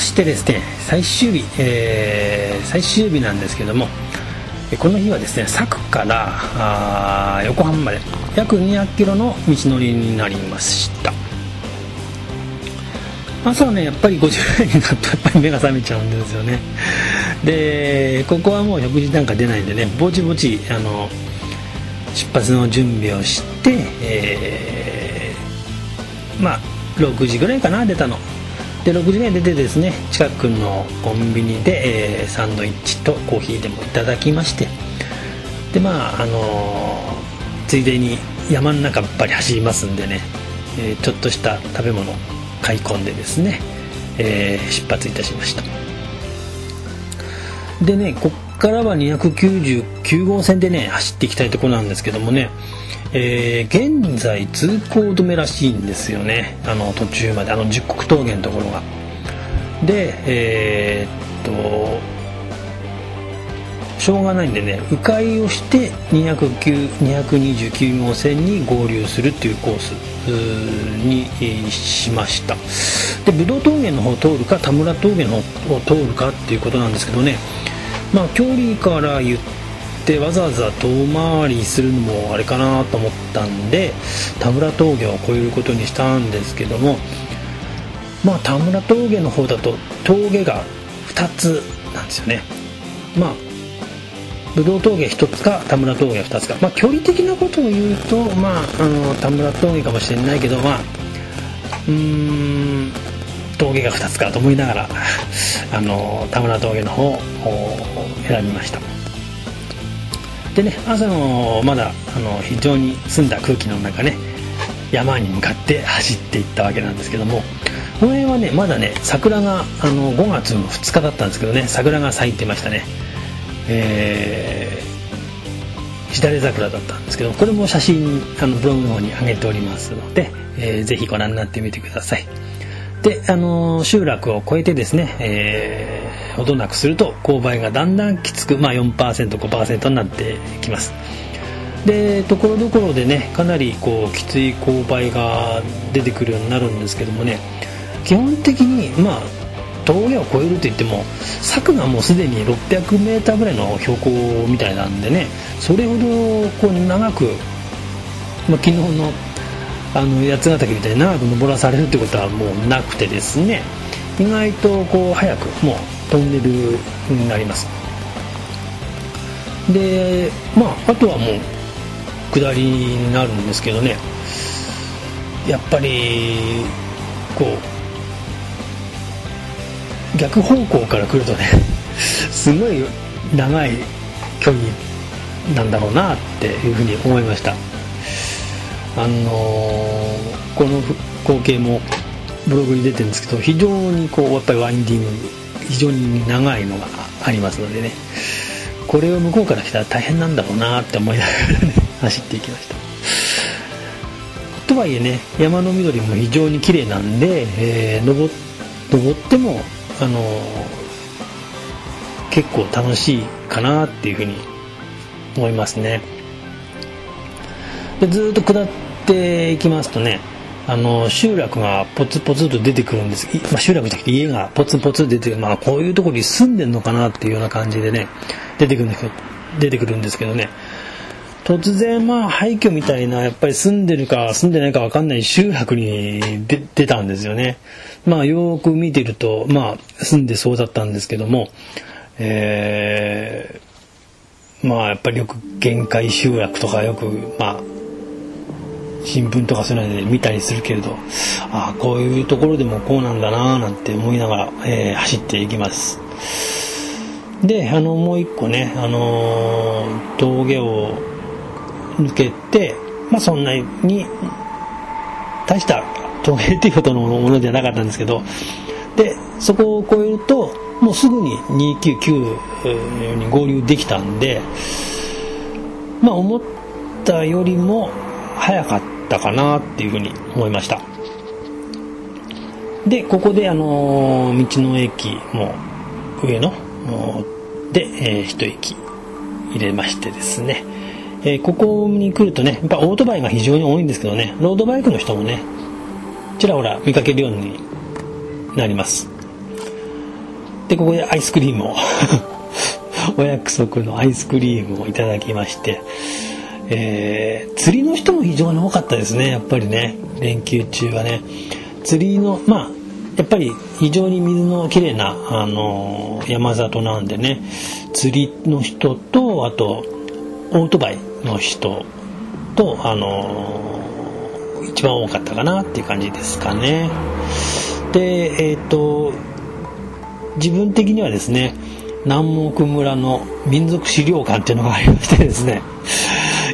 そしてですね最終日、えー、最終日なんですけどもこの日はですね佐久から横浜まで約200キロの道のりになりました。朝はねやっぱり50円になるとやっぱり目が覚めちゃうんですよね。でここはもう食事なんか出ないんでねぼちぼちあの出発の準備をして、えー、まあ6時ぐらいかな出たの。で6時ぐらい出てですね近くのコンビニで、えー、サンドイッチとコーヒーでもいただきましてでまああのー、ついでに山の中ばっかり走りますんでね、えー、ちょっとした食べ物買い込んでですね、え出発いたしました。でねこっからは299号線でね走っていきたいところなんですけどもねえー、現在通行止めらしいんですよね。あの途中まであの十国峠のところが。でえー、っとしょうがないんでね迂回をして229号線に合流するっていうコースにしました。で武道峠の方を通るか田村峠の方を通るかっていうことなんですけどね。まあ距離から言ってってわざわざ遠回りするのもあれかなと思ったんで田村峠を越えることにしたんですけどもまあ田村峠の方だと峠が2つなんですよね。まあ武道峠1つか田村峠2つか。まあ距離的なことを言うとまああの田村峠かもしれないけどまあうーん峠が2つかと思いながらあの田村峠の方を選びました。でね朝のまだあの非常に澄んだ空気の中ね山に向かって走っていったわけなんですけどもこの辺はねまだね桜があの5月の2日だったんですけどね桜が咲いてましたね。えー、しだれ桜だったんですけどこれも写真あのブログの方に上げておりますので、えー、ぜひご覧になってみてください。で、あの集落を越えてですね、えー、ほどなくすると勾配がだんだんきつく、まあ4%、5%になってきます。で、ところどころでね、かなりこう、きつい勾配が出てくるようになるんですけどもね、基本的に、まあ、峠を越えるといっても、柵がもうすでに 600m ぐらいの標高みたいなんでね、それほどこう長く、まあ、昨日のあの八ヶ岳みたいに長く登らされるってことはもうなくてですね意外とこう早くもうトンネルになります。でまああとはもう下りになるんですけどね。やっぱりこう逆方向から来るとね すごい長い距離なんだろうなっていうふうに思いました。あのー、この光景もブログに出てるんですけど非常にこうやっぱりワインディング非常に長いのがありますのでね。これを向こうから来たら大変なんだろうなって思いながらね走っていきました。とはいえね山の緑も非常に綺麗なんで、えー、登登ってもあの、結構楽しいかなっていうふうに思いますね。でずっと下っていきますとねあの集落がポツポツと出てくるんです、まあ、集落じゃなくて家がポツポツ出てくる。まあ、こういうところに住んでるのかなっていうような感じでね出てくるんですけど出てくるんですけどね。突然まあ廃墟みたいなやっぱり住んでるか住んでないか分かんない集落に出たんですよね。まあよく見てるとまあ住んでそうだったんですけどもえー、まあやっぱりよく限界集落とかよくまあ新聞とかそういうので見たりするけれどああこういうところでもこうなんだなぁなんて思いながら、えー、走っていきます。であのもう一個ね、あのー、峠を抜けてまあそんなに大した峠っていうほどのものじゃなかったんですけどでそこを越えるともうすぐに299に合流できたんでまあ思ったよりも早かっったかなっていうふうに思いました。でここであの道の駅も上ので、え、一駅入れましてですね、え、ここに来るとねやっぱオートバイが非常に多いんですけどねロードバイクの人もねちらほら見かけるようになります。でここでアイスクリームを お約束のアイスクリームをいただきまして、えー、釣りの人も非常に多かったですねやっぱりね。連休中はね。釣りのまあやっぱり非常に水のきれいな、あのー、山里なんでね。釣りの人とあとオートバイの人と、あのー、一番多かったかなっていう感じですかね。で、えっ、ー、と自分的にはですね南木村の民族資料館っていうのがありましてですね。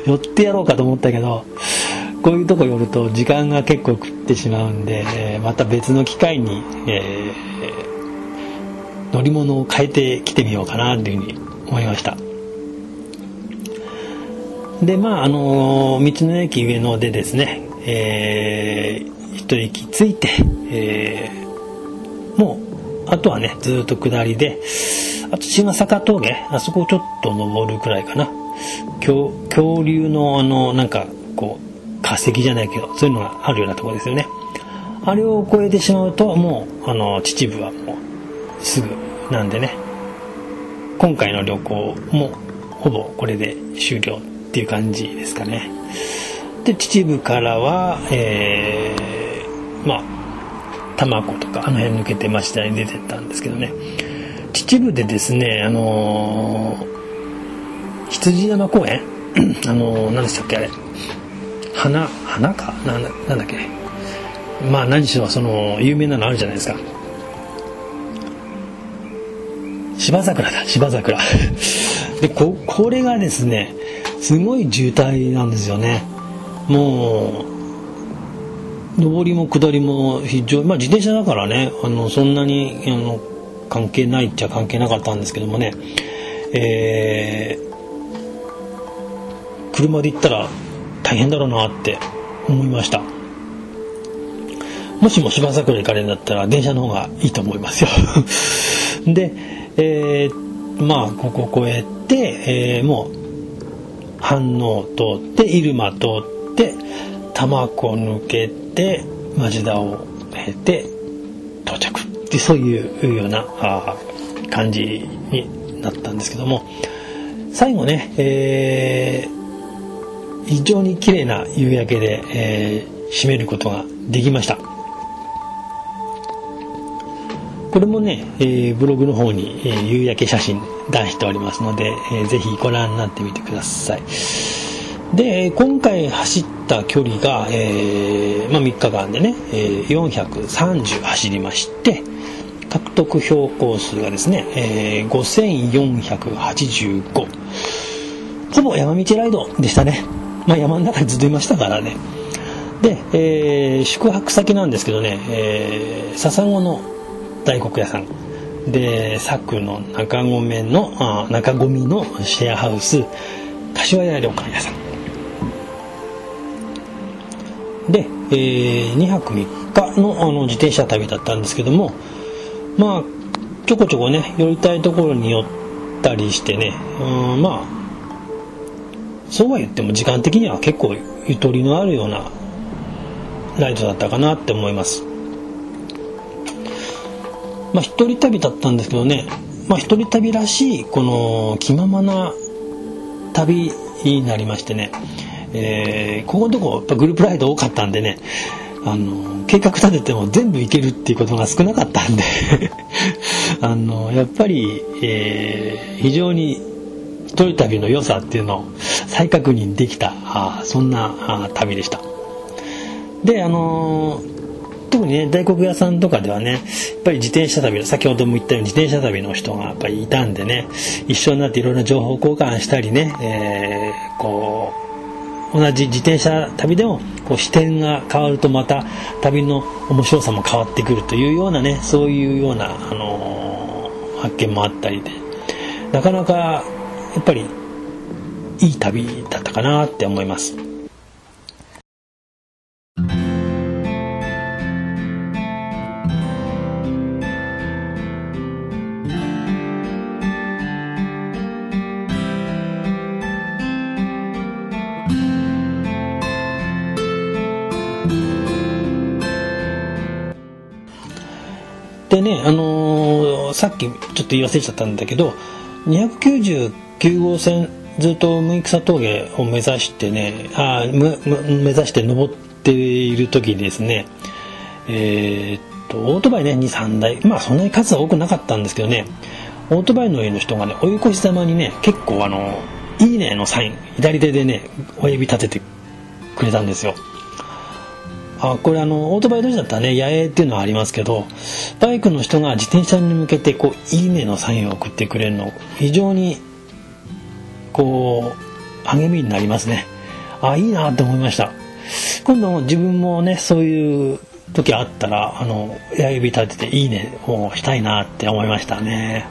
寄ってやろうかと思ったけどこういうとこ寄ると時間が結構食ってしまうんで、また別の機会に、えー、乗り物を変えてきてみようかなっていうふうに思いました。でまああの道の駅上野でですね、えー、一駅着いて、えー、もうあとはねずっと下りであと茅ヶ坂峠あそこをちょっと登るくらいかな。恐恐竜のあのなんかこう化石じゃないけどそういうのがあるようなとこですよね。あれを越えてしまうともうあの秩父はもうすぐなんでね。今回の旅行もほぼこれで終了っていう感じですかね。で秩父からはえー、まあ多摩湖とかあの辺抜けて町田に出てったんですけどね。秩父でですねあのー、羊山公園？あの、何でしたっけ？あれ花花か？ななんだっけ？まあ何しろその有名なのあるじゃないですか。芝桜だ芝桜。でここれがですねすごい渋滞なんですよね。もう上りも下りも非常にまあ自転車だからねあのそんなにあの関係ないっちゃ関係なかったんですけどもね。え、車で行ったら大変だろうなって思いました。もしも芝桜行かれるんだったら電車の方がいいと思いますよ。で、えー、まあここ越えて、えー、もう飯能通って入間通って多摩湖抜けて町田を経て到着ってそういうようなあ感じになったんですけども。最後ね、えー、非常に綺麗な夕焼けで、えー、締めることができましたこれもね、えー、ブログの方に、えー、夕焼け写真出しておりますので、えー、ぜひご覧になってみてください。で、今回走った距離が、えーまあ、3日間でね、え、430走りまして、獲得標高数がですね、え、5485。ほぼ山道ライドでしたね。まあ、山の中にずっといましたからね。で、えー、宿泊先なんですけどね、えー、笹子の大黒屋さん。で佐久の中込のあ中込のシェアハウス柏屋旅館屋さんで、えー、2泊3日のあの自転車旅だったんですけどもまあちょこちょこね寄りたいところに寄ったりしてねうんまあそうは言っても時間的には結構ゆとりのあるようなライドだったかなって思います。まあ、一人旅だったんですけどね、まあ、一人旅らしいこの気ままな旅になりましてね、えー、ここのとこやっぱグループライド多かったんでね。あの計画立てても全部行けるっていうことが少なかったんで。あのやっぱり、えー、非常に一人旅の良さっていうのを再確認できたあそんなあ旅でした。であのー特にね大黒屋さんとかではねやっぱり自転車旅先ほども言ったように自転車旅の人がやっぱりいたんでね一緒になっていろいろな情報交換したりね、えー、こう同じ自転車旅でもこう視点が変わるとまた旅の面白さも変わってくるというようなねそういうような、あのー、発見もあったりでなかなかやっぱりいい旅だったかなって思います。でね、あのー、さっきちょっと言い忘れちゃったんだけど299号線ずっと六草峠を目指してねあ目指して登っている時ですねえー、っとオートバイね23台。まあそんなに数は多くなかったんですけどねオートバイの上の人がね追い越しざまにね結構あの「いいね」のサイン左手でね親指立ててくれたんですよ。あこれあのオートバイ同士だったらね野営っていうのはありますけどバイクの人が自転車に向けてこう「いいね」のサインを送ってくれるの非常にこう励みになりますね。あいいなって思いました。今度自分もねそういう時あったらあの親指立てて「いいね」をしたいなって思いましたね。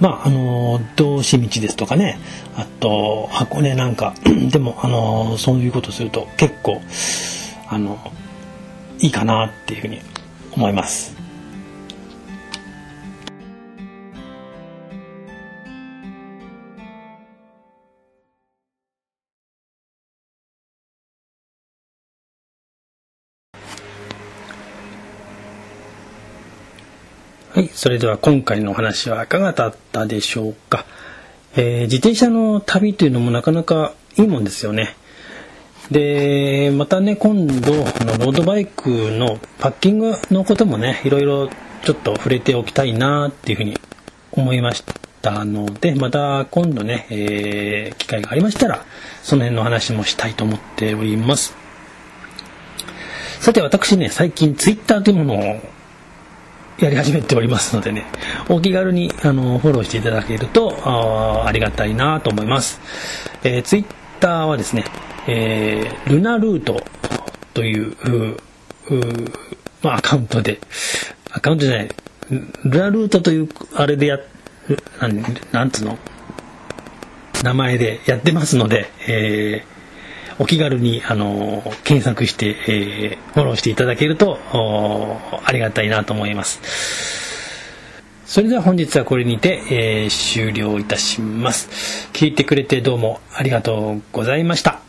まああの道志道ですとかね。あと箱根なんか。でもあのそういうことすると結構あのいいかなっていうふうに思います。はい。それでは今回のお話はいかがだったでしょうか。えー、自転車の旅というのもなかなかいいもんですよね。で、またね、今度、のロードバイクのパッキングのこともね、いろいろちょっと触れておきたいなっていうふうに思いましたので、また今度ね、えー、機会がありましたら、その辺の話もしたいと思っております。さて私ね、最近ツイッターというものをやり始めておりますのでね、お気軽にあのフォローしていただけるとあありがたいなと思います。えー、ツイッターはですね、えー、ルナルートというまあ、アカウントで、アカウントじゃない、ルナルートというあれでや、なん、なんつうの、名前でやってますので、えーお気軽に、あの検索して、えー、フォローしていただけるとありがたいなと思います。それでは本日はこれにて、えー、終了いたします。聞いてくれてどうもありがとうございました。